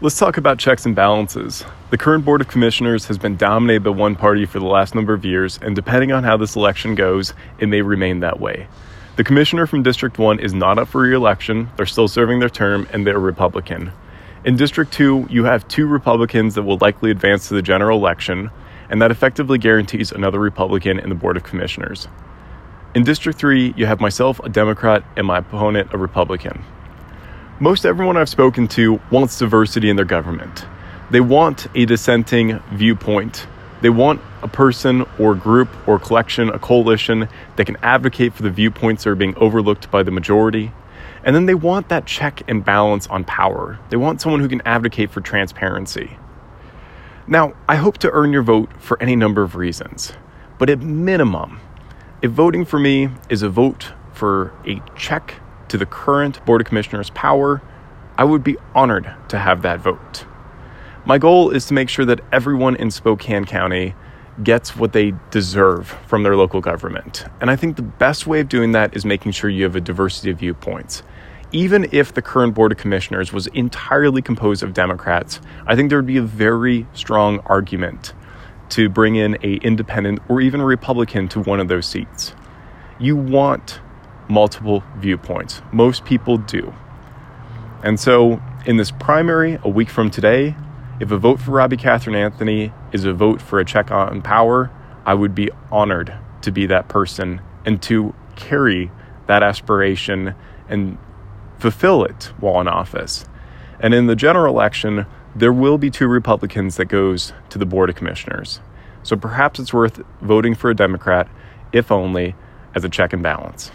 Let's talk about checks and balances. The current Board of Commissioners has been dominated by one party for the last number of years, and depending on how this election goes, it may remain that way. The commissioner from District 1 is not up for re election, they're still serving their term, and they're Republican. In District 2, you have two Republicans that will likely advance to the general election, and that effectively guarantees another Republican in the Board of Commissioners. In District 3, you have myself, a Democrat, and my opponent, a Republican. Most everyone I've spoken to wants diversity in their government. They want a dissenting viewpoint. They want a person or group or collection, a coalition that can advocate for the viewpoints that are being overlooked by the majority. And then they want that check and balance on power. They want someone who can advocate for transparency. Now, I hope to earn your vote for any number of reasons, but at minimum, if voting for me is a vote for a check to the current Board of Commissioners' power, I would be honored to have that vote. My goal is to make sure that everyone in Spokane County gets what they deserve from their local government. And I think the best way of doing that is making sure you have a diversity of viewpoints. Even if the current Board of Commissioners was entirely composed of Democrats, I think there would be a very strong argument to bring in a independent or even a Republican to one of those seats. You want multiple viewpoints. Most people do. And so, in this primary, a week from today, if a vote for Robbi Katherine Anthony is a vote for a check on power, I would be honored to be that person and to carry that aspiration and fulfill it while in office. And in the general election, there will be two Republicans that goes to the Board of Commissioners. So perhaps it's worth voting for a Democrat, if only as a check and balance.